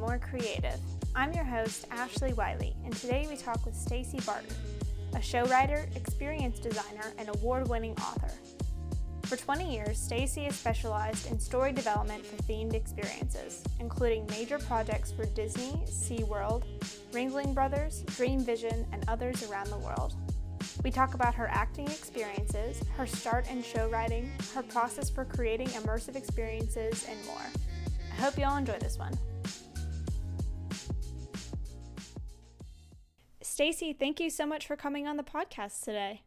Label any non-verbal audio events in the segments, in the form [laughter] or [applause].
More Creative. I'm your host, Ashley Wiley, and today we talk with Stacy Barton, a show writer, experience designer, and award-winning author. For 20 years, Stacy has specialized in story development for themed experiences, including major projects for Disney, SeaWorld, Ringling Brothers, Dream Vision, and others around the world. We talk about her acting experiences, her start in show writing, her process for creating immersive experiences, and more. I hope you all enjoy this one. Stacy, thank you so much for coming on the podcast today.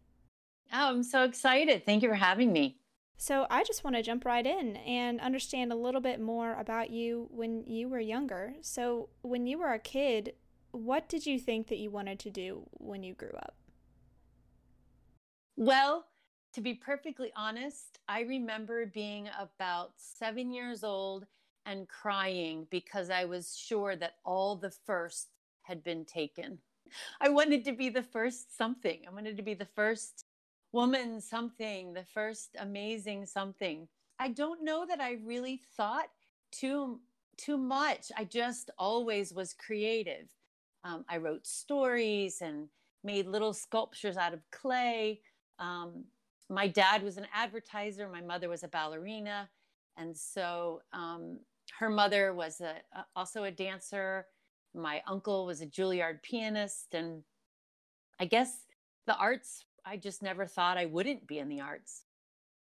Oh, I'm so excited. Thank you for having me. So, I just want to jump right in and understand a little bit more about you when you were younger. So, when you were a kid, what did you think that you wanted to do when you grew up? Well, to be perfectly honest, I remember being about seven years old and crying because I was sure that all the first had been taken. I wanted to be the first something. I wanted to be the first woman something, the first amazing something. I don't know that I really thought too too much. I just always was creative. Um, I wrote stories and made little sculptures out of clay. Um, my dad was an advertiser. My mother was a ballerina, and so um, her mother was a, a, also a dancer. My uncle was a Juilliard pianist, and I guess the arts I just never thought I wouldn't be in the arts.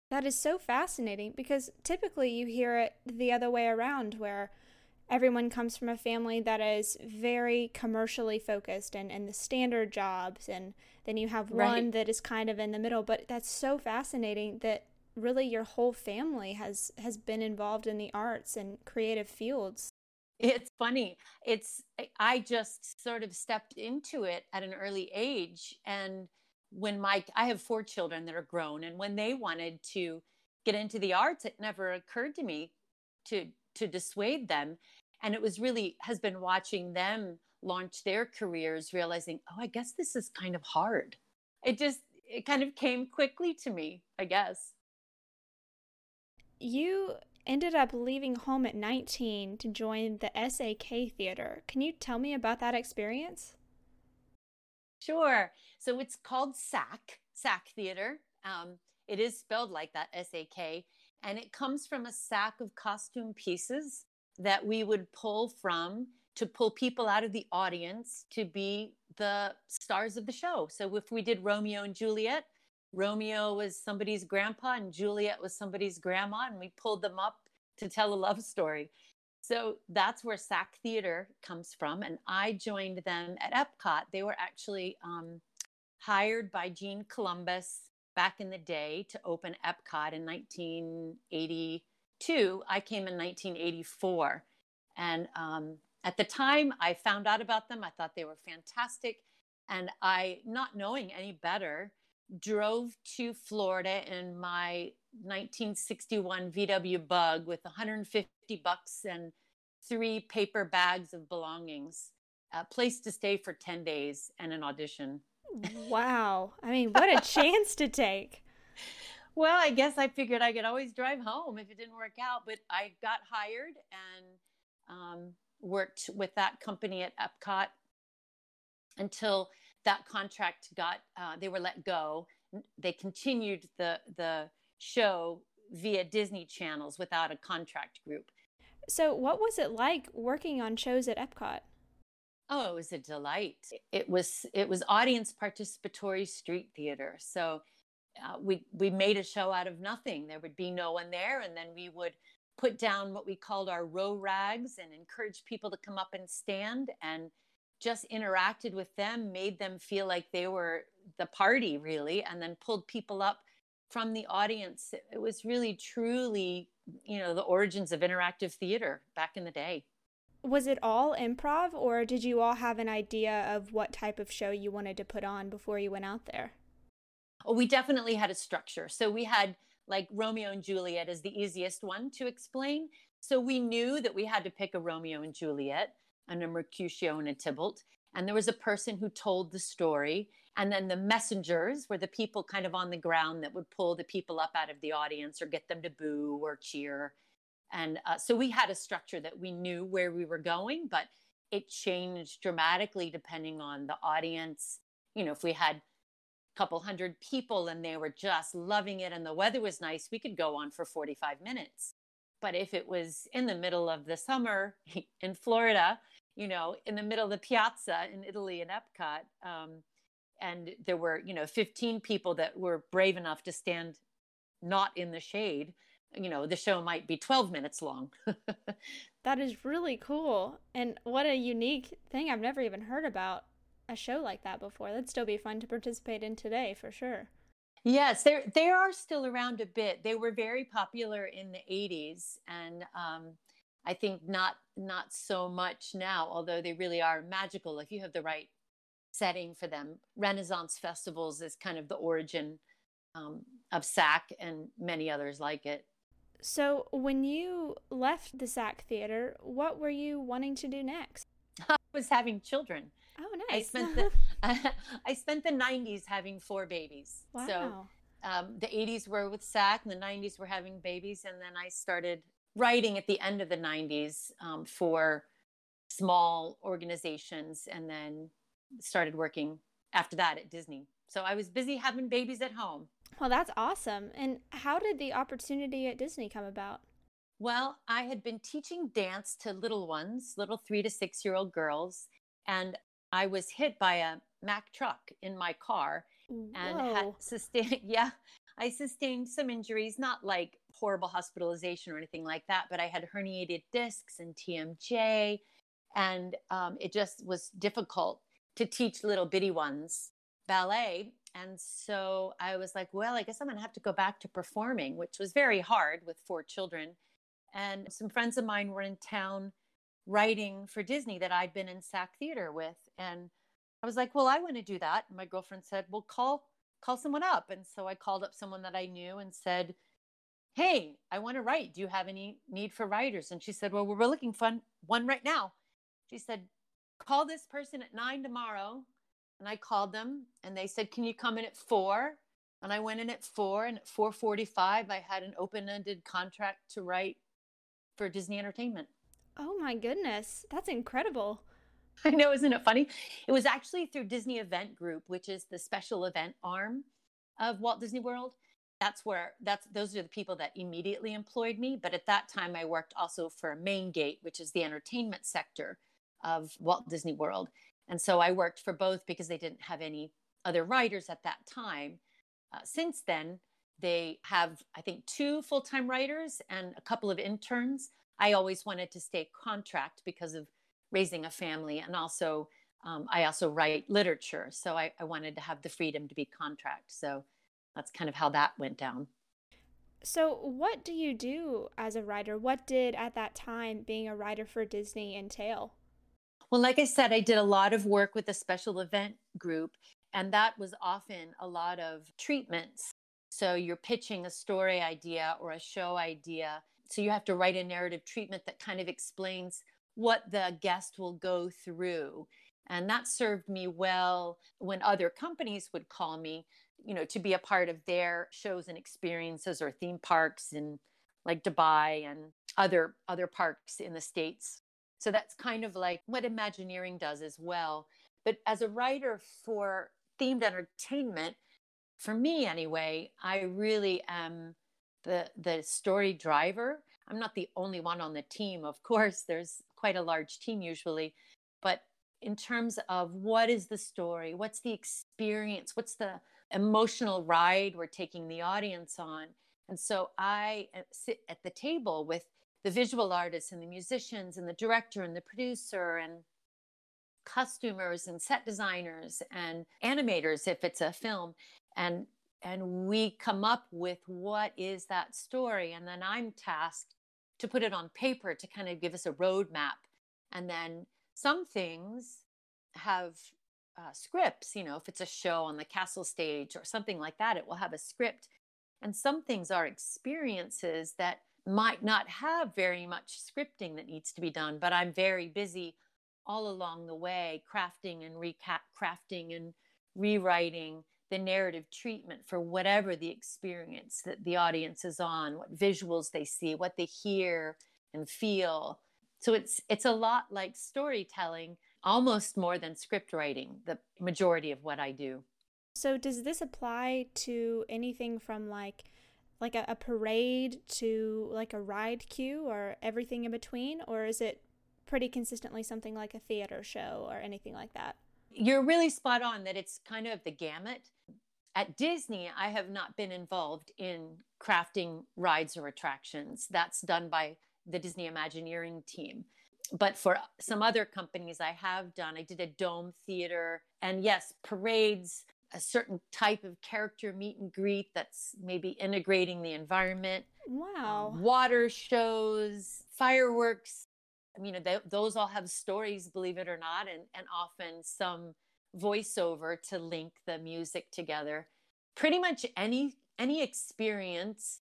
That is so fascinating because typically you hear it the other way around where everyone comes from a family that is very commercially focused and, and the standard jobs and then you have one right. that is kind of in the middle but that's so fascinating that really your whole family has has been involved in the arts and creative fields it's funny. It's i just sort of stepped into it at an early age and when my I have four children that are grown and when they wanted to get into the arts it never occurred to me to to dissuade them. And it was really has been watching them launch their careers realizing oh I guess this is kind of hard. It just it kind of came quickly to me I guess. You ended up leaving home at 19 to join the SAK theater can you tell me about that experience Sure. So it's called SAK, SAK Theater. Um, it is spelled like that, S A K, and it comes from a sack of costume pieces that we would pull from to pull people out of the audience to be the stars of the show. So if we did Romeo and Juliet, Romeo was somebody's grandpa and Juliet was somebody's grandma, and we pulled them up to tell a love story. So that's where SAK Theater comes from. And I joined them at Epcot. They were actually um, hired by Gene Columbus back in the day to open Epcot in 1982. I came in 1984. And um, at the time I found out about them, I thought they were fantastic. And I, not knowing any better, drove to Florida in my 1961 VW Bug with 150 bucks and three paper bags of belongings, a place to stay for 10 days, and an audition. Wow. I mean, what a chance to take. [laughs] Well, I guess I figured I could always drive home if it didn't work out, but I got hired and um, worked with that company at Epcot until that contract got, uh, they were let go. They continued the, the show via Disney channels without a contract group. So, what was it like working on shows at Epcot? Oh, it was a delight. It was it was audience participatory street theater. So, uh, we we made a show out of nothing. There would be no one there, and then we would put down what we called our row rags and encourage people to come up and stand and just interacted with them, made them feel like they were the party really, and then pulled people up from the audience. It was really, truly, you know, the origins of interactive theater back in the day. Was it all improv, or did you all have an idea of what type of show you wanted to put on before you went out there? Oh, we definitely had a structure. So we had like Romeo and Juliet is the easiest one to explain. So we knew that we had to pick a Romeo and Juliet and a Mercutio and a Tybalt. And there was a person who told the story. And then the messengers were the people kind of on the ground that would pull the people up out of the audience or get them to boo or cheer. And uh, so we had a structure that we knew where we were going, but it changed dramatically depending on the audience. You know, if we had a couple hundred people and they were just loving it and the weather was nice, we could go on for 45 minutes. But if it was in the middle of the summer [laughs] in Florida, you know, in the middle of the piazza in Italy in Epcot, um, and there were, you know, 15 people that were brave enough to stand not in the shade, you know, the show might be 12 minutes long. [laughs] that is really cool. And what a unique thing. I've never even heard about a show like that before. That'd still be fun to participate in today for sure. Yes, they they are still around a bit. They were very popular in the 80s and um, I think not not so much now, although they really are magical if you have the right setting for them. Renaissance festivals is kind of the origin um, of SAK and many others like it. So, when you left the SAK theater, what were you wanting to do next? [laughs] I was having children. Oh, nice. [laughs] [laughs] I spent the I spent the '90s having four babies. Wow. So um, the '80s were with and the '90s were having babies, and then I started writing at the end of the '90s um, for small organizations, and then started working after that at Disney. So I was busy having babies at home. Well, that's awesome. And how did the opportunity at Disney come about? Well, I had been teaching dance to little ones, little three to six year old girls, and I was hit by a Mack truck in my car and Whoa. had sustained, [laughs] yeah, I sustained some injuries, not like horrible hospitalization or anything like that, but I had herniated discs and TMJ, and um, it just was difficult to teach little bitty ones ballet. And so I was like, well, I guess I'm going to have to go back to performing, which was very hard with four children. And some friends of mine were in town writing for Disney that I'd been in SAK theater with. And I was like, well, I want to do that. And my girlfriend said, well, call call someone up. And so I called up someone that I knew and said, hey, I want to write. Do you have any need for writers? And she said, well, we're looking for one right now. She said, call this person at nine tomorrow and I called them and they said, Can you come in at four? And I went in at four and at 445 I had an open-ended contract to write for Disney Entertainment. Oh my goodness. That's incredible. [laughs] I know, isn't it funny? It was actually through Disney Event Group, which is the special event arm of Walt Disney World. That's where that's those are the people that immediately employed me. But at that time I worked also for Main Gate, which is the entertainment sector of Walt Disney World. And so I worked for both because they didn't have any other writers at that time. Uh, since then, they have, I think, two full time writers and a couple of interns. I always wanted to stay contract because of raising a family. And also, um, I also write literature. So I, I wanted to have the freedom to be contract. So that's kind of how that went down. So, what do you do as a writer? What did at that time being a writer for Disney entail? Well, like I said, I did a lot of work with a special event group, and that was often a lot of treatments. So you're pitching a story idea or a show idea. So you have to write a narrative treatment that kind of explains what the guest will go through. And that served me well when other companies would call me, you know, to be a part of their shows and experiences or theme parks in like Dubai and other other parks in the states so that's kind of like what Imagineering does as well. But as a writer for themed entertainment, for me anyway, I really am the the story driver. I'm not the only one on the team, of course. There's quite a large team usually, but in terms of what is the story, what's the experience, what's the emotional ride we're taking the audience on. And so I uh, sit at the table with the visual artists and the musicians and the director and the producer and costumers and set designers and animators if it's a film. And and we come up with what is that story. And then i'm tasked to put it on paper to kind of give us a roadmap. And then some things have uh, scripts you know if it's a show on the castle stage or something like that it will have a script and some things are experiences that might not have very much scripting that needs to be done, but I'm very busy all along the way, crafting and recrafting and rewriting the narrative treatment for whatever the experience that the audience is on, what visuals they see, what they hear and feel. So it's it's a lot like storytelling, almost more than script writing, the majority of what I do. So does this apply to anything from like like a, a parade to like a ride queue or everything in between or is it pretty consistently something like a theater show or anything like that? You're really spot on that it's kind of the gamut. At Disney, I have not been involved in crafting rides or attractions. That's done by the Disney Imagineering team. But for some other companies, I have done, I did a dome theater and yes, parades, a certain type of character meet and greet that's maybe integrating the environment. Wow. Um, water shows, fireworks. I mean, they, those all have stories, believe it or not, and, and often some voiceover to link the music together. Pretty much any any experience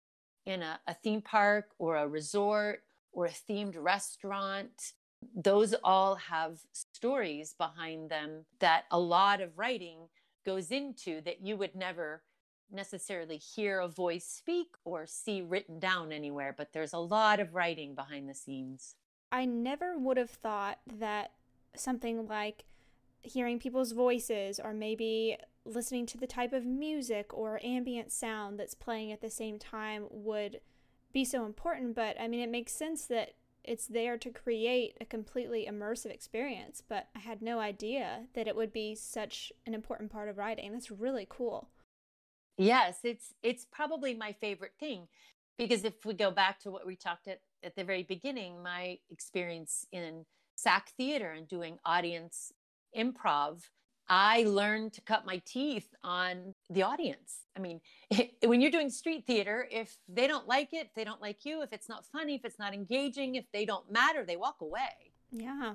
in a, a theme park or a resort or a themed restaurant, those all have stories behind them that a lot of writing goes into that you would never necessarily hear a voice speak or see written down anywhere, but there's a lot of writing behind the scenes. I never would have thought that something like hearing people's voices or maybe listening to the type of music or ambient sound that's playing at the same time would be so important. But I mean, it makes sense that it's there to create a completely immersive experience, but I had no idea that it would be such an important part of writing. That's really cool. Yes, it's it's probably my favorite thing because if we go back to what we talked at at the very beginning, my experience in SAK theater and doing audience improv I learned to cut my teeth on the audience. I mean, [laughs] when you're doing street theater, if they don't like it, if they don't like you, if it's not funny, if it's not engaging, if they don't matter, they walk away. Yeah.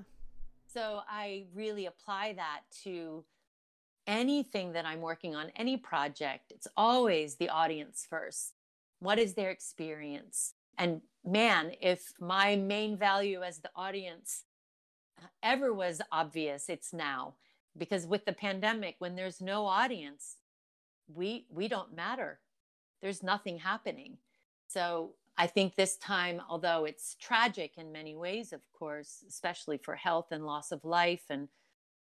So I really apply that to anything that I'm working on, any project. It's always the audience first. What is their experience? And man, if my main value as the audience ever was obvious, it's now because with the pandemic when there's no audience we we don't matter. There's nothing happening. So i think this time although it's tragic in many ways of course especially for health and loss of life and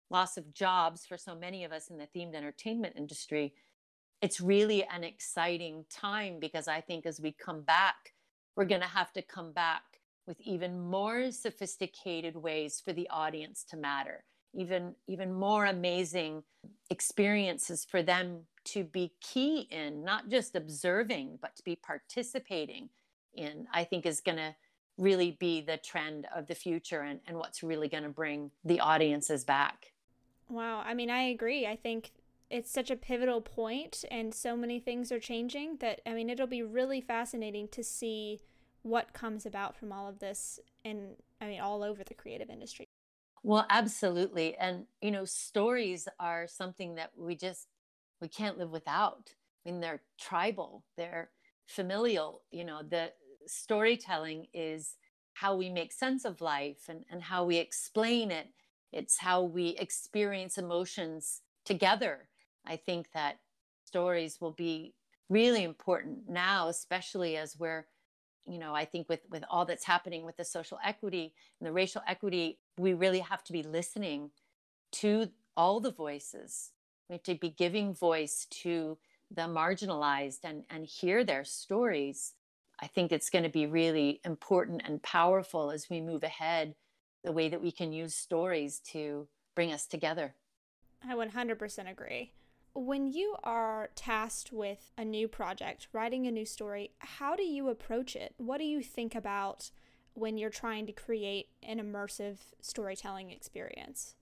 loss of jobs for so many of us in the themed entertainment industry it's really an exciting time because i think as we come back we're going to have to come back with even more sophisticated ways for the audience to matter even even more amazing experiences for them to be key in not just observing but to be participating in i think is going to really be the trend of the future and, and what's really going to bring the audiences back. Wow i mean i agree. I think it's such a pivotal point and so many things are changing that i mean it'll be really fascinating to see what comes about from all of this and i mean all over the creative industry well, absolutely. And, you know, stories are something that we just, we can't live without. I mean, they're tribal, they're familial. You know, the storytelling is how we make sense of life and, and how we explain it. It's how we experience emotions together. I think that stories will be really important now, especially as we're you know i think with with all that's happening with the social equity and the racial equity we really have to be listening to all the voices. We have to be giving voice to the marginalized and and hear their stories. I think it's going to be really important and powerful as we move ahead the way that we can use stories to bring us together. I 100% agree. When you are tasked with a new project, writing a new story, how do you approach it? What do you think about when you're trying to create an immersive storytelling experience?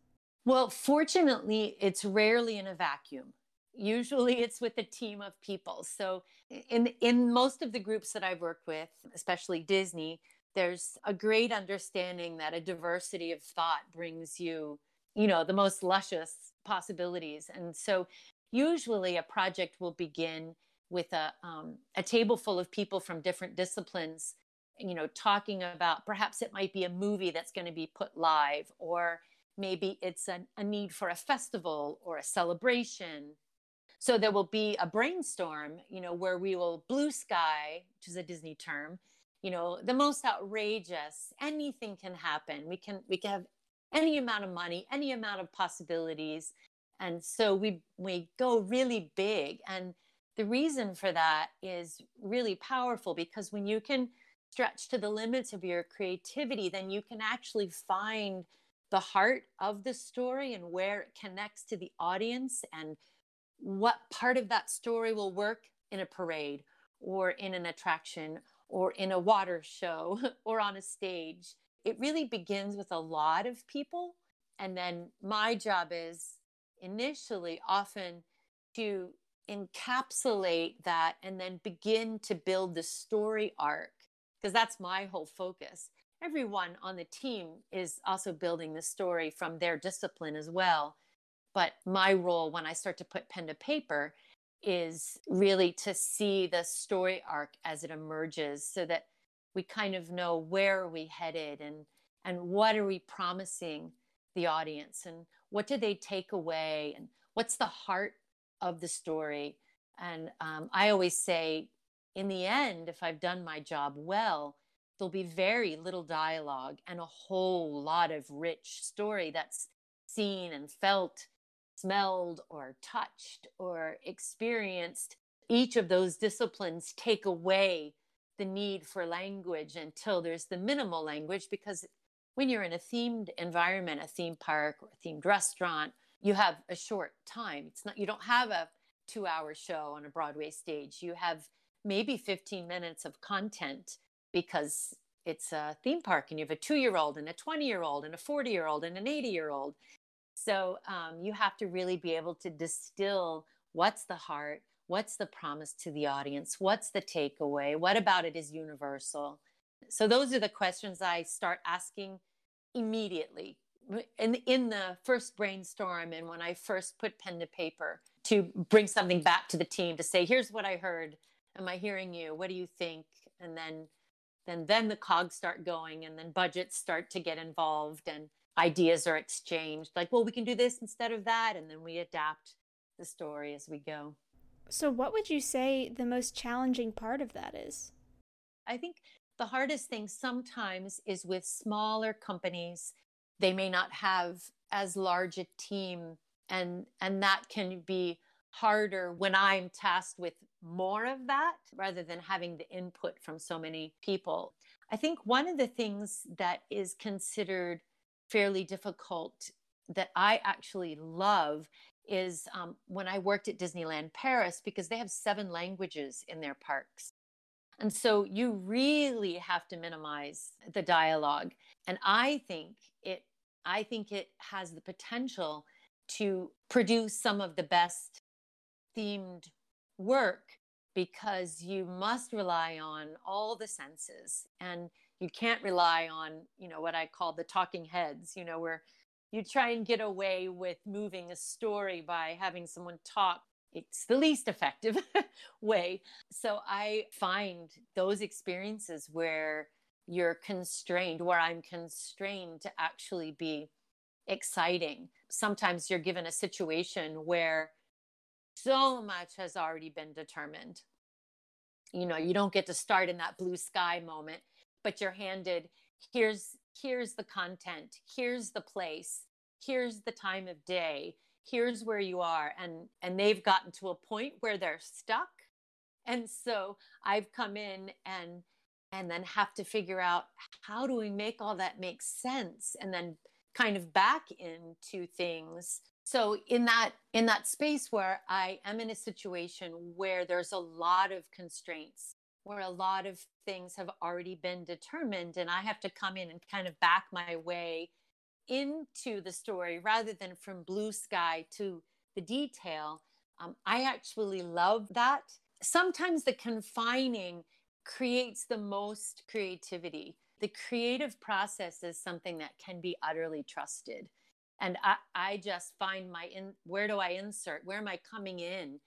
Well, fortunately, it's rarely in a vacuum. Usually it's with a team of people. So in in most of the groups that I've worked with, especially Disney, there's a great understanding that a diversity of thought brings you, you know, the most luscious possibilities. And so usually a project will begin with a, um, a table full of people from different disciplines you know talking about perhaps it might be a movie that's going to be put live or maybe it's a, a need for a festival or a celebration So there will be a brainstorm, you know, where we will blue sky, which is a Disney term, you know, the most outrageous, anything can happen. We can we can have any amount of money, any amount of possibilities. And so we we go really big and the reason for that is really powerful because when you can stretch to the limits of your creativity, then you can actually find the heart of the story and where it connects to the audience and what part of that story will work in a parade or in an attraction or in a water show [laughs] or on a stage. It really begins with a lot of people. And then my job is initially often to encapsulate that and then begin to build the story arc because that's my whole focus. Everyone on the team is also building the story from their discipline as well. But my role when I start to put pen to paper is really to see the story arc as it emerges so that we kind of know where are we headed and and what are we promising the audience and what do they take away and what's the heart of the story and um, i always say in the end if i've done my job well there'll be very little dialogue and a whole lot of rich story that's seen and felt smelled or touched or experienced, each of those disciplines take away the need for language until there's the minimal language because when you're in a themed environment, a theme park or a themed restaurant, you have a short time. It's not you don't have a 2-hour show on a Broadway stage. You have maybe 15 minutes of content because it's a theme park and you have a 2-year-old and a 20-year-old and a 40-year-old and an 80-year-old so um, you have to really be able to distill what's the heart, what's the promise to the audience, what's the takeaway, what about it is universal. So those are the questions I start asking immediately in in the first brainstorm and when I first put pen to paper to bring something back to the team to say here's what I heard am I hearing you? What do you think? And then then then the cogs start going and then budgets start to get involved and ideas are exchanged. Like well we can do this instead of that. And then we adapt the story as we go. So what would you say the most challenging part of that is? I think the hardest thing sometimes is with smaller companies they may not have as large a team and and that can be harder when i'm tasked with more of that rather than having the input from so many people i think one of the things that is considered fairly difficult that I actually love is um, when I worked at Disneyland Paris because they have seven languages in their parks. And so you really have to minimize the dialogue. And I think it I think it has the potential to produce some of the best themed work because you must rely on all the senses and you can't rely on you know what i call the talking heads you know where you try and get away with moving a story by having someone talk. It's the least effective [laughs] way. So i find those experiences where you're constrained where i'm constrained to actually be exciting. Sometimes you're given a situation where so much has already been determined. You know you don't get to start in that blue sky moment but you're handed here's here's the content here's the place here's the time of day here's where you are and and they've gotten to a point where they're stuck. And so i've come in and and then have to figure out how do we make all that make sense? And then kind of back into things so in that in that space where i am in a situation where there's a lot of constraints where a lot of things have already been determined and I have to come in and kind of back my way into the story rather than from blue sky to the detail. Um, I actually love that. Sometimes the confining creates the most creativity. The creative process is something that can be utterly trusted. And I, I just find my in where do I insert? Where am I coming in?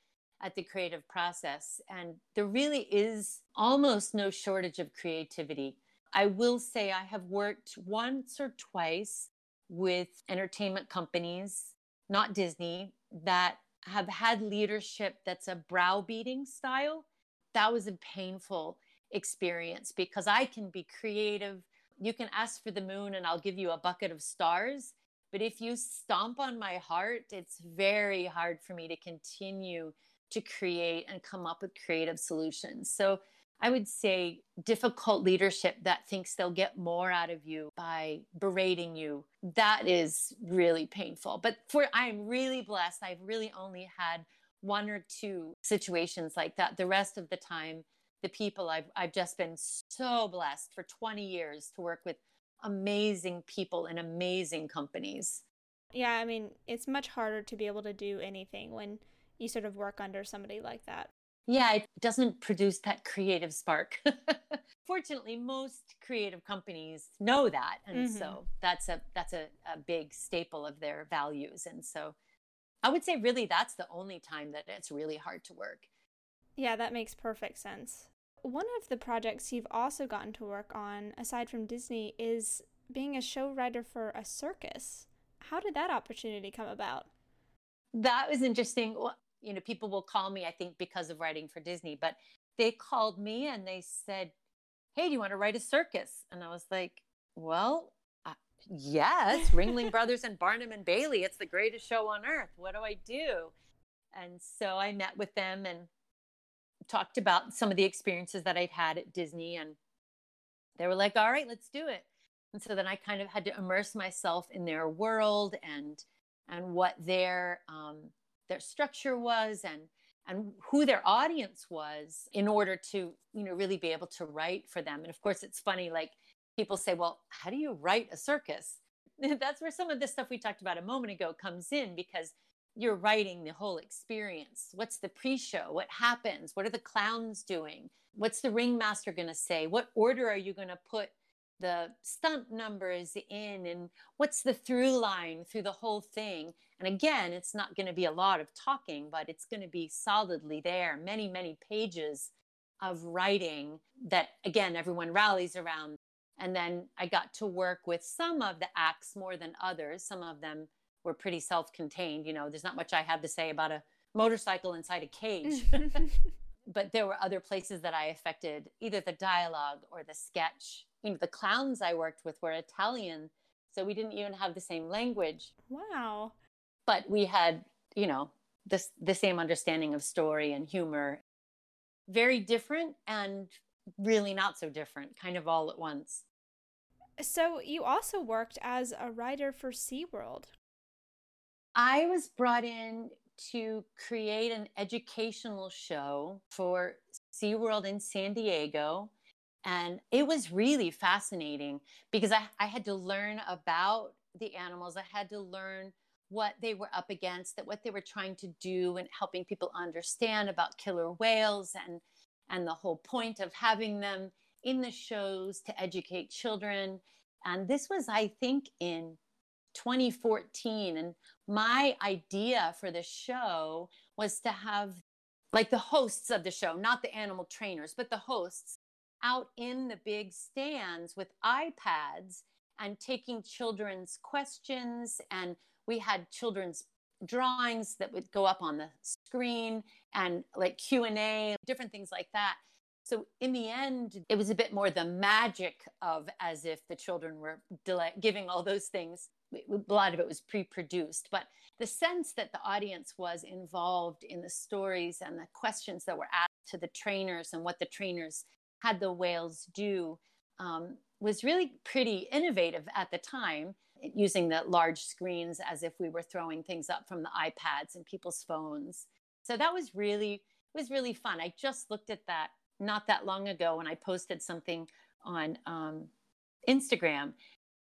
at the creative process. And there really is almost no shortage of creativity. I will say I have worked once or twice with entertainment companies, not Disney, that have had leadership that's a browbeating style, that was a painful experience because I can be creative. You can ask for the moon and I'll give you a bucket of stars. But if you stomp on my heart, it's very hard for me to continue to create and come up with creative solutions. So I would say difficult leadership that thinks they'll get more out of you by berating you. That is really painful. But for I am really blessed. I've really only had one or two situations like that. The rest of the time, the people I've I've just been so blessed for 20 years to work with amazing people and amazing companies. Yeah, I mean, it's much harder to be able to do anything when you sort of work under somebody like that. Yeah, it doesn't produce that creative spark. [laughs] Fortunately, most creative companies know that, and mm-hmm. so that's a that's a, a big staple of their values. And so, I would say really that's the only time that it's really hard to work. Yeah, that makes perfect sense. One of the projects you've also gotten to work on, aside from Disney, is being a show writer for a circus. How did that opportunity come about? That was interesting. Well, you know, people will call me, I think, because of writing for Disney, but they called me and they said, Hey, do you want to write a circus? And I was like, Well, uh, yes, Ringling [laughs] Brothers and Barnum and Bailey. It's the greatest show on earth. What do I do? And so I met with them and talked about some of the experiences that I'd had at Disney. And they were like, All right, let's do it. And so then I kind of had to immerse myself in their world and and what their um, their structure was and and who their audience was in order to you know really be able to write for them and of course it's funny like people say well how do you write a circus [laughs] that's where some of the stuff we talked about a moment ago comes in because you're writing the whole experience. What's the pre-show? What happens? What are the clowns doing? What's the ringmaster going to say? What order are you going to put the stunt numbers in? And what's the through line through the whole thing? And again it's not going to be a lot of talking but it's going to be solidly there. Many many pages of writing that again everyone rallies around. And then i got to work with some of the acts more than others. Some of them were pretty self-contained you know there's not much i have to say about a motorcycle inside a cage. Mm. [laughs] [laughs] But there were other places that i affected either the dialogue or the sketch. You know the clowns i worked with were italian so we didn't even have the same language. Wow. But we had you know this the same understanding of story and humor. Very different and really not so different kind of all at once. So you also worked as a writer for SeaWorld. I was brought in to create an educational show for SeaWorld in San Diego. And it was really fascinating because I, I had to learn about the animals. I had to learn what they were up against, that what they were trying to do, and helping people understand about killer whales and and the whole point of having them in the shows to educate children. And this was, I think, in 2014. And my idea for the show was to have like the hosts of the show, not the animal trainers, but the hosts out in the big stands with iPads and taking children's questions and we had children's drawings that would go up on the screen and like q&a different things like that so in the end it was a bit more the magic of as if the children were giving all those things a lot of it was pre-produced but the sense that the audience was involved in the stories and the questions that were asked to the trainers and what the trainers had the whales do um, was really pretty innovative at the time using the large screens as if we were throwing things up from the iPads and people's phones. So that was really was really fun. I just looked at that not that long ago when I posted something on um, Instagram,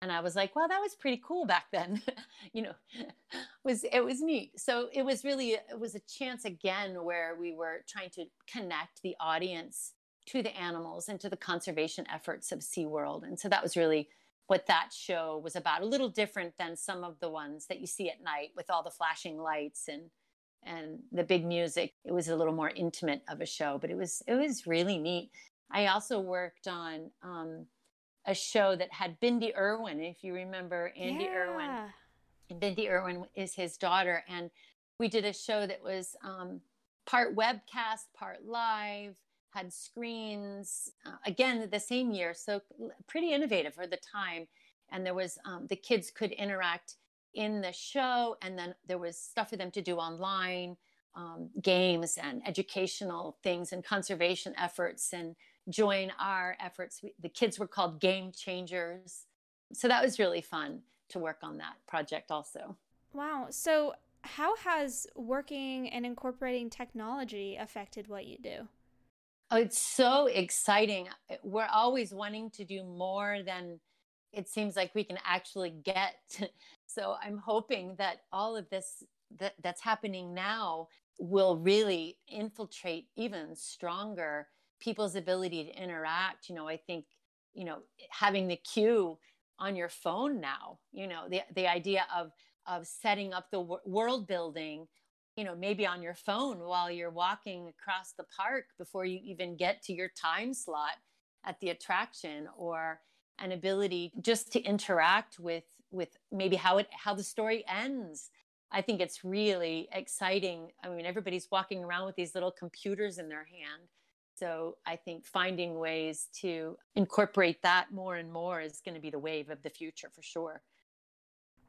and I was like, "Well, that was pretty cool back then." [laughs] you know, [laughs] was it was neat. So it was really it was a chance again where we were trying to connect the audience to the animals and to the conservation efforts of SeaWorld. And so that was really what that show was about. A little different than some of the ones that you see at night with all the flashing lights and and the big music. It was a little more intimate of a show, but it was it was really neat. I also worked on um, a show that had Bindi Irwin, if you remember Andy yeah. Irwin. Bindi Irwin is his daughter, and we did a show that was um, part webcast, part live, had screens. Uh, again, the same year, so pretty innovative for the time. And there was um, the kids could interact in the show, and then there was stuff for them to do online, um, games and educational things and conservation efforts, and join our efforts. We, the kids were called game changers, so that was really fun to work on that project also. Wow. So how has working and incorporating technology affected what you do? Oh, it's so exciting. We're always wanting to do more than it seems like we can actually get. [laughs] So I'm hoping that all of this that, that's happening now will really infiltrate even stronger people's ability to interact. You know, I think, you know, having the queue on your phone now, you know, the, the idea of of setting up the world building you know maybe on your phone while you're walking across the park before you even get to your time slot at the attraction or an ability just to interact with with maybe how it how the story ends i think it's really exciting i mean everybody's walking around with these little computers in their hand so i think finding ways to incorporate that more and more is going to be the wave of the future for sure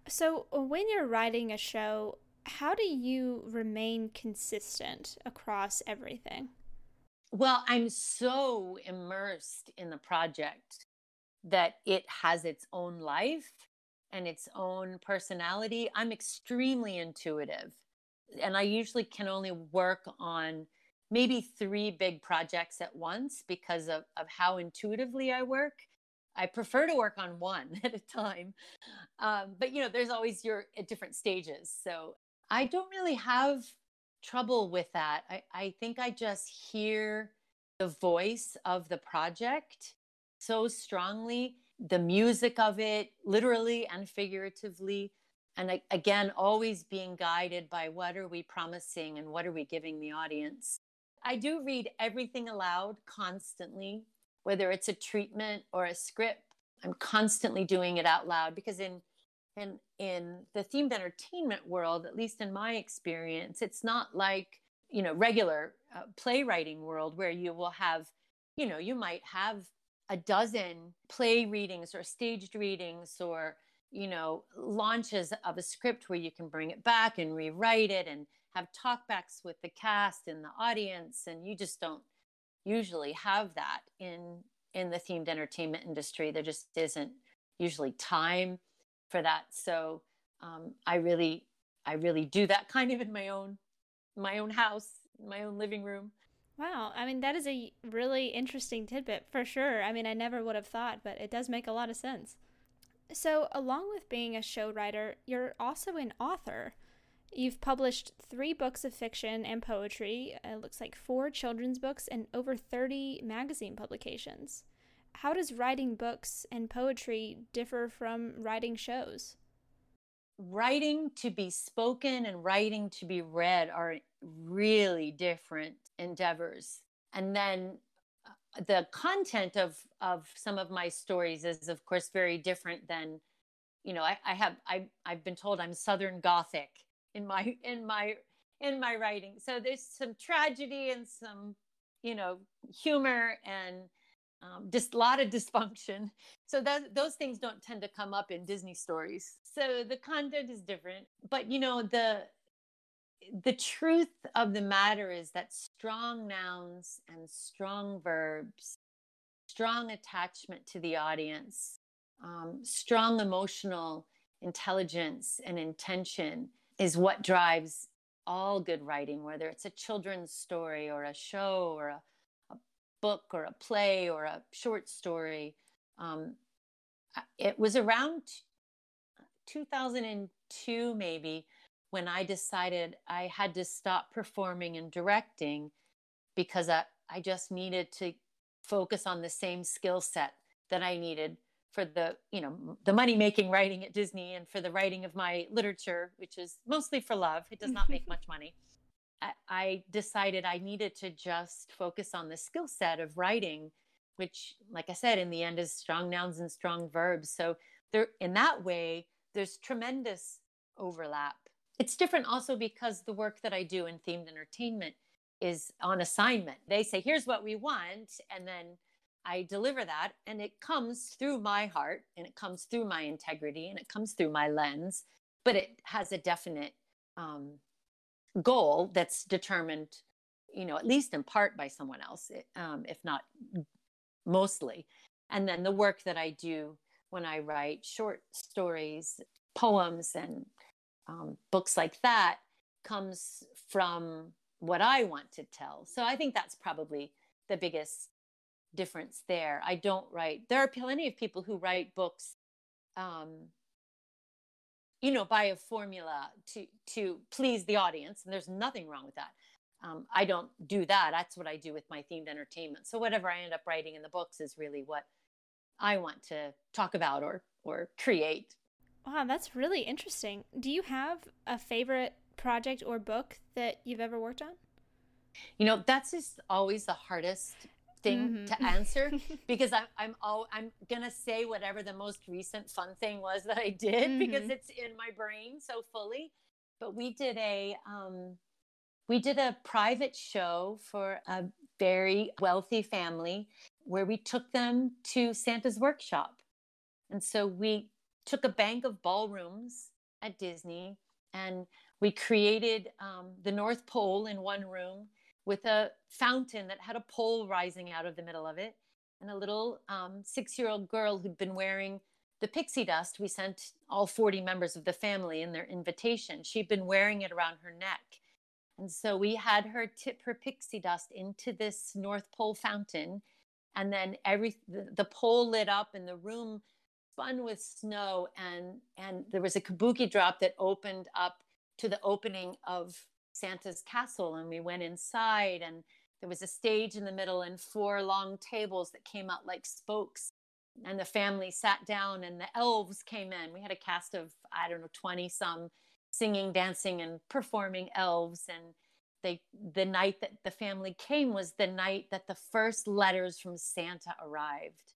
so, uh, when you're writing a show, how do you remain consistent across everything? Well, I'm so immersed in the project that it has its own life and its own personality. I'm extremely intuitive, and I usually can only work on maybe three big projects at once because of, of how intuitively I work. I prefer to work on one [laughs] at a time. Um, but you know, there's always your at different stages. So I don't really have trouble with that. I, I think I just hear the voice of the project so strongly, the music of it, literally and figuratively. And again, always being guided by what are we promising and what are we giving the audience. I do read everything aloud constantly whether it's a treatment or a script. I'm constantly doing it out loud because in in in the themed entertainment world at least in my experience it's not like you know regular uh, playwriting world where you will have you know you might have a dozen play readings or staged readings or you know launches of a script where you can bring it back and rewrite it and have talkbacks with the cast and the audience and you just don't usually have that in in the themed entertainment industry. There just isn't usually time for that. So um, i really i really do that kind of in my own my own house my own living room. Wow. I mean that is a really interesting tidbit for sure. I mean i never would have thought but it does make a lot of sense. So along with being a show writer you're also an author You've published three books of fiction and poetry, it looks like four children's books, and over 30 magazine publications. How does writing books and poetry differ from writing shows? Writing to be spoken and writing to be read are really different endeavors. And then uh, the content of, of some of my stories is, of course, very different than, you know, I, I have, I, I've been told I'm Southern Gothic in my in my in my writing. So there's some tragedy and some you know humor and um, just a lot of dysfunction. So that those things don't tend to come up in disney stories. So the content is different but you know the the truth of the matter is that strong nouns and strong verbs strong attachment to the audience um, strong emotional intelligence and intention is what drives all good writing, whether it's a children's story or a show or a, a book or a play or a short story. Um, it was around 2002, maybe, when I decided I had to stop performing and directing because I, I just needed to focus on the same skill set that I needed for the you know the money making writing at disney and for the writing of my literature which is mostly for love it does not make [laughs] much money I, I decided i needed to just focus on the skill set of writing which like i said in the end is strong nouns and strong verbs so there in that way there's tremendous overlap it's different also because the work that I do in themed entertainment is on assignment. They say, here's what we want. And then I deliver that. And it comes through my heart and it comes through my integrity and it comes through my lens, but it has a definite um, goal that's determined, you know, at least in part by someone else, um, if not mostly. And then the work that I do when I write short stories, poems, and um, books like that comes from what I want to tell. So I think that's probably the biggest difference there. I don't write, there are plenty of people who write books. Um, you know, by a formula to to please the audience, and there's nothing wrong with that. Um, I don't do that. That's what I do with my themed entertainment. So whatever I end up writing in the books is really what I want to talk about or or create. Wow, that's really interesting. Do you have a favorite project or book that you've ever worked on? You know, that's just always the hardest thing mm-hmm. to answer [laughs] because I'm I'm all I'm gonna say whatever the most recent fun thing was that I did [laughs] mm-hmm. because it's in my brain so fully. But we did a um, we did a private show for a very wealthy family where we took them to Santa's workshop. And so we took a bank of ballrooms at Disney and we created um, the North Pole in one room with a fountain that had a pole rising out of the middle of it and a little um, six year old girl who'd been wearing the pixie dust. We sent all 40 members of the family in their invitation. She'd been wearing it around her neck. And so we had her tip her pixie dust into this North Pole fountain. And then every the, the pole lit up and the room spun with snow and and there was a kabuki drop that opened up to the opening of Santa's castle and we went inside and there was a stage in the middle and four long tables that came out like spokes. And the family sat down and the elves came in. We had a cast of i don't know 20 some singing dancing and performing elves. And they the night that the family came was the night that the first letters from santa arrived.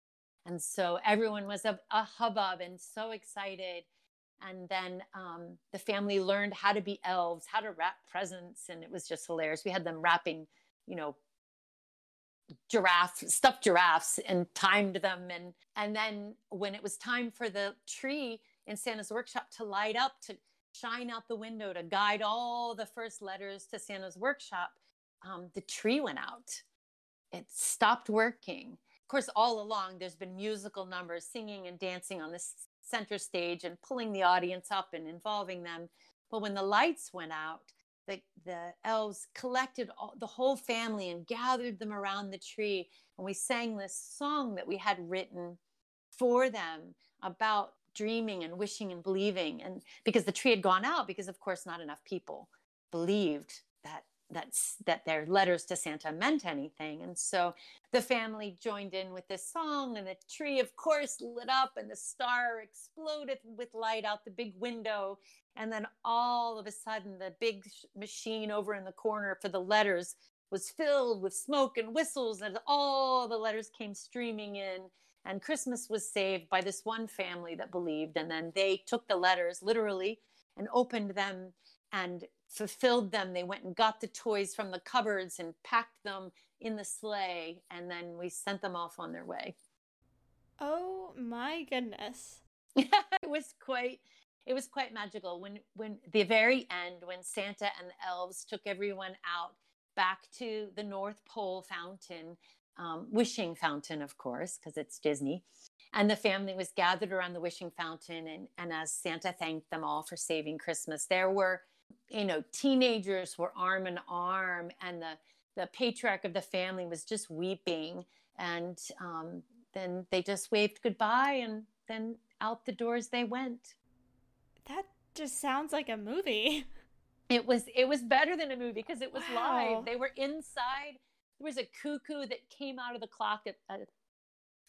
And so everyone was a, a hubbub and so excited and then um, the family learned how to be elves how to wrap presents and it was just hilarious. We had them wrapping you know giraffe stuffed giraffes and timed them. And and then when it was time for the tree in santa's workshop to light up to shine out the window to guide all the first letters to santa's workshop um, the tree went out. It stopped working. Of course all along there's been musical numbers singing and dancing on this center stage and pulling the audience up and involving them. But when the lights went out, the, the elves collected all, the whole family and gathered them around the tree. And we sang this song that we had written for them about dreaming and wishing and believing. And because the tree had gone out, because of course, not enough people believed that's that their letters to Santa meant anything. And so the family joined in with this song, and the tree, of course, lit up, and the star exploded with light out the big window. And then all of a sudden, the big machine over in the corner for the letters was filled with smoke and whistles, and all the letters came streaming in. And Christmas was saved by this one family that believed. And then they took the letters literally and opened them and fulfilled them. They went and got the toys from the cupboards and packed them in the sleigh, and then we sent them off on their way. Oh my goodness. [laughs] it was quite it was quite magical when when the very end when Santa and the elves took everyone out back to the North Pole fountain, um, wishing fountain, of course, because it's Disney. And the family was gathered around the wishing fountain, and, and as Santa thanked them all for saving Christmas, there were you know teenagers were arm in arm and the the patriarch of the family was just weeping and um, then they just waved goodbye and then out the doors they went. That just sounds like a movie. [laughs] It was it was better than a movie because it was wow. live they were inside. There was a cuckoo that came out of the clock a, a,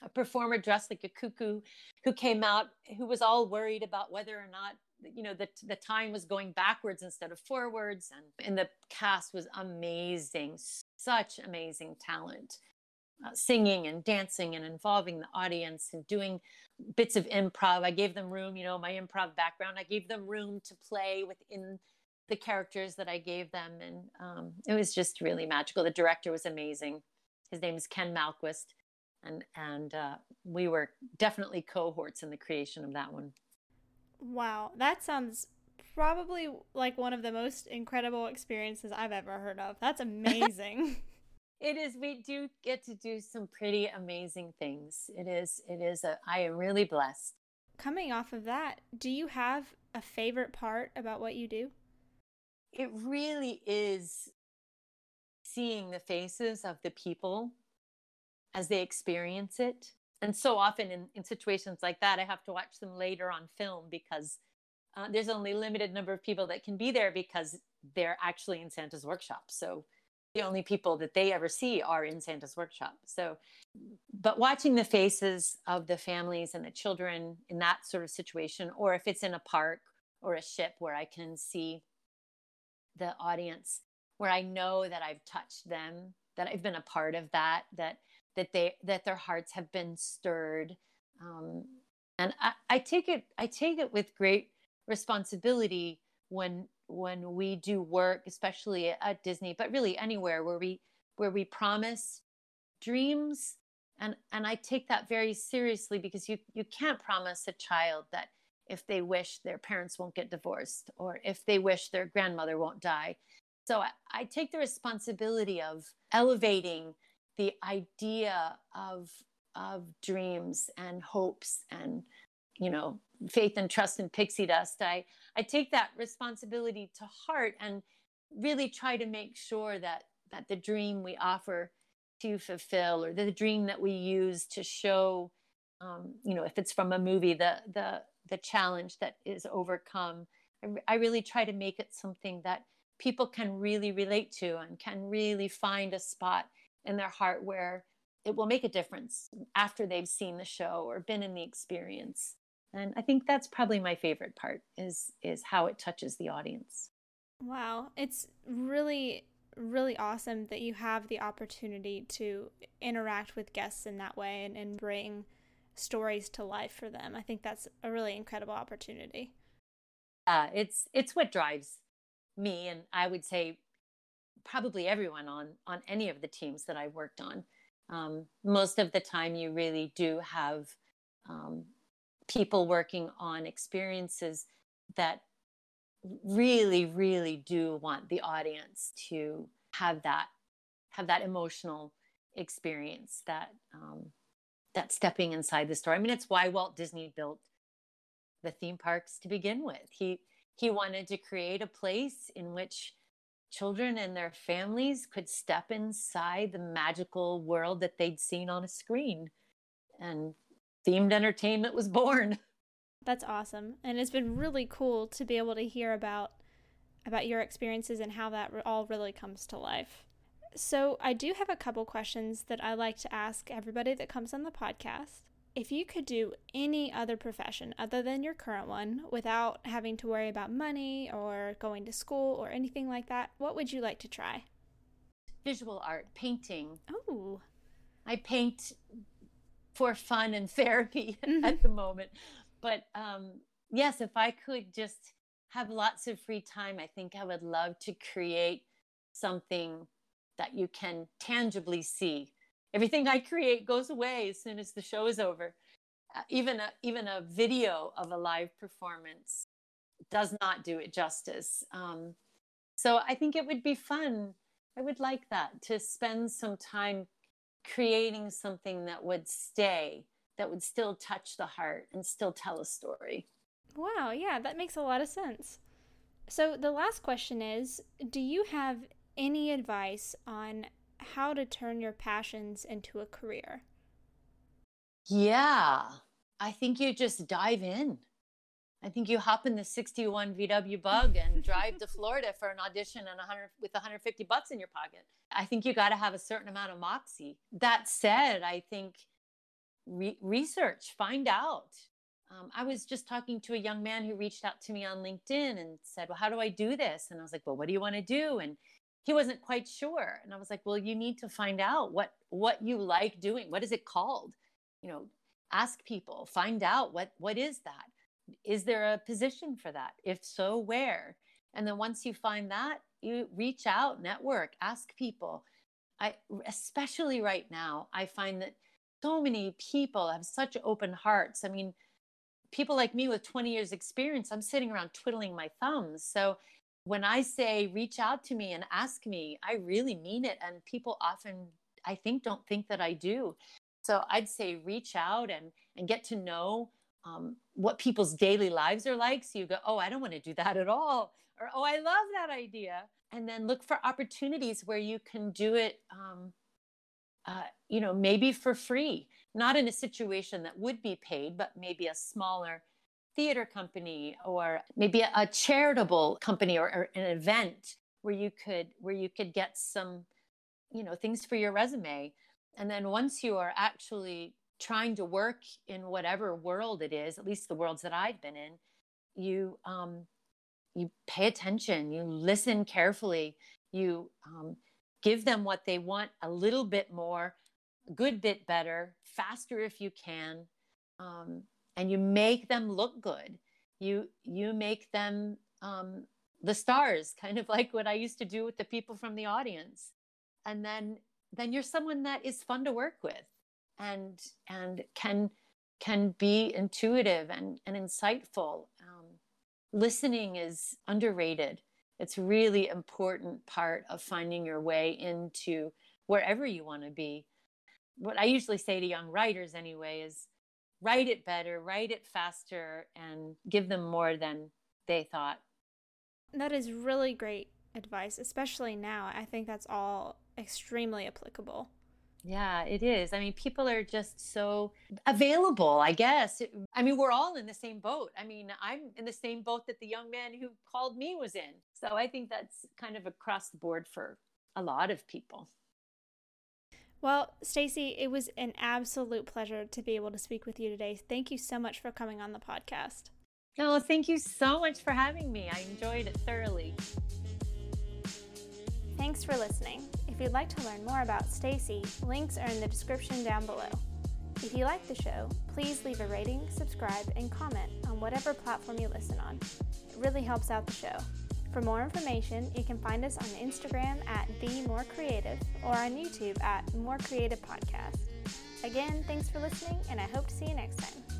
a performer dressed like a cuckoo who came out who was all worried about whether or not you know the the time was going backwards instead of forwards and and the cast was amazing such amazing talent uh, singing and dancing and involving the audience and doing bits of improv i gave them room you know my improv background i gave them room to play within the characters that I gave them. And um, it was just really magical. The director was amazing. His name is Ken Malquist. And, and uh, we were definitely cohorts in the creation of that one. Wow, that sounds probably like one of the most incredible experiences I've ever heard of. That's amazing. [laughs] [laughs] it is we do get to do some pretty amazing things. It is it is a I am really blessed. Coming off of that, do you have a favorite part about what you do? It really is seeing the faces of the people as they experience it. And so often in, in situations like that, I have to watch them later on film because uh, there's only limited number of people that can be there because they're actually in Santa's workshop. So the only people that they ever see are in Santa's workshop. So, but watching the faces of the families and the children in that sort of situation, or if it's in a park or a ship where I can see the audience, where I know that I've touched them, that I've been a part of that, that that they that their hearts have been stirred, um, and I, I take it I take it with great responsibility when when we do work especially at disney but really anywhere where we where we promise dreams. And and i take that very seriously because you you can't promise a child that if they wish their parents won't get divorced or if they wish their grandmother won't die. So i, I take the responsibility of elevating the idea of of dreams and hopes and you know faith and trust and pixie dust i i take that responsibility to heart and really try to make sure that that the dream we offer to fulfill or the dream that we use to show um, you know if it's from a movie the the the challenge that is overcome I, I really try to make it something that people can really relate to and can really find a spot in their heart where it will make a difference after they've seen the show or been in the experience. And i think that's probably my favorite part is is how it touches the audience. Wow. It's really really awesome that you have the opportunity to interact with guests in that way and, and bring stories to life for them. I think that's a really incredible opportunity. Uh, it's it's what drives me and i would say probably everyone on on any of the teams that i worked on. Um, most of the time you really do have um, people working on experiences that really really do want the audience to have that have that emotional experience that um, that stepping inside the story i mean it's why walt disney built the theme parks to begin with. He he wanted to create a place in which children and their families could step inside the magical world that they'd seen on a screen and themed entertainment was born. [laughs] That's awesome. And it's been really cool to be able to hear about about your experiences and how that all really comes to life. So, I do have a couple questions that I like to ask everybody that comes on the podcast. If you could do any other profession other than your current one without having to worry about money or going to school or anything like that, what would you like to try? Visual art, painting. Oh. I paint for fun and [laughs] therapy mm-hmm. at the moment. But um, yes, if I could just have lots of free time, I think I would love to create something that you can tangibly see. Everything I create goes away as soon as the show is over. Uh, even a, even a video of a live performance does not do it justice. Um, so I think it would be fun. I would like that to spend some time creating something that would stay, that would still touch the heart and still tell a story. Wow, yeah, that makes a lot of sense. So, the last question is Do you have any advice on how to turn your passions into a career? Yeah, I think you just dive in. I think you hop in the 61 VW bug and drive to [laughs] Florida for an audition and 100 with 150 bucks in your pocket. I think you got to have a certain amount of moxie. That said, I think re- research, find out. Um, I was just talking to a young man who reached out to me on LinkedIn and said, "Well, how do I do this?" And I was like, "Well, what do you want to do?" And he wasn't quite sure. And I was like, "Well, you need to find out what what you like doing. What is it called? You know, ask people, find out what what is that is there a position for that if so where And then once you find that, you reach out, network, ask people. I especially right now, I find that so many people have such open hearts. I mean, people like me with 20 years experience, I'm sitting around twiddling my thumbs. So when I say reach out to me and ask me, I really mean it. And people often, I think, don't think that I do. So I'd say reach out and and get to know um, what people's daily lives are like. So you go, oh, I don't want to do that at all, or oh, I love that idea, and then look for opportunities where you can do it. Um, uh, you know, maybe for free, not in a situation that would be paid, but maybe a smaller theater company or maybe a, charitable company or, or an event where you could where you could get some you know things for your resume. And then once you are actually trying to work in whatever world it is at least the worlds that i've been in you um you pay attention you listen carefully you um, give them what they want a little bit more a good bit better faster if you can. Um, and you make them look good. You you make them um, the stars [laughs] kind of like what i used to do with the people from the audience. And then then you're someone that is fun to work with and and can can be intuitive and, and insightful. Um, listening is underrated. It's really important part of finding your way into wherever you want to be. What i usually say to young writers anyway is write it better, write it faster, and give them more than they thought. That is really great advice, especially now. I think that's all extremely applicable. Yeah, it is. I mean, people are just so available, I guess. I mean, we're all in the same boat. I mean, I'm in the same boat that the young man who called me was in. So I think that's kind of across the board for a lot of people. Well, Stacy, it was an absolute pleasure to be able to speak with you today. Thank you so much for coming on the podcast. Oh, thank you so much for having me. I enjoyed it thoroughly. Thanks for listening. If you'd like to learn more about Stacy, links are in the description down below. If you like the show, please leave a rating, subscribe, and comment on whatever platform you listen on. It really helps out the show. For more information, you can find us on Instagram at The More Creative or on YouTube at More Creative Podcast. Again, thanks for listening, and I hope to see you next time.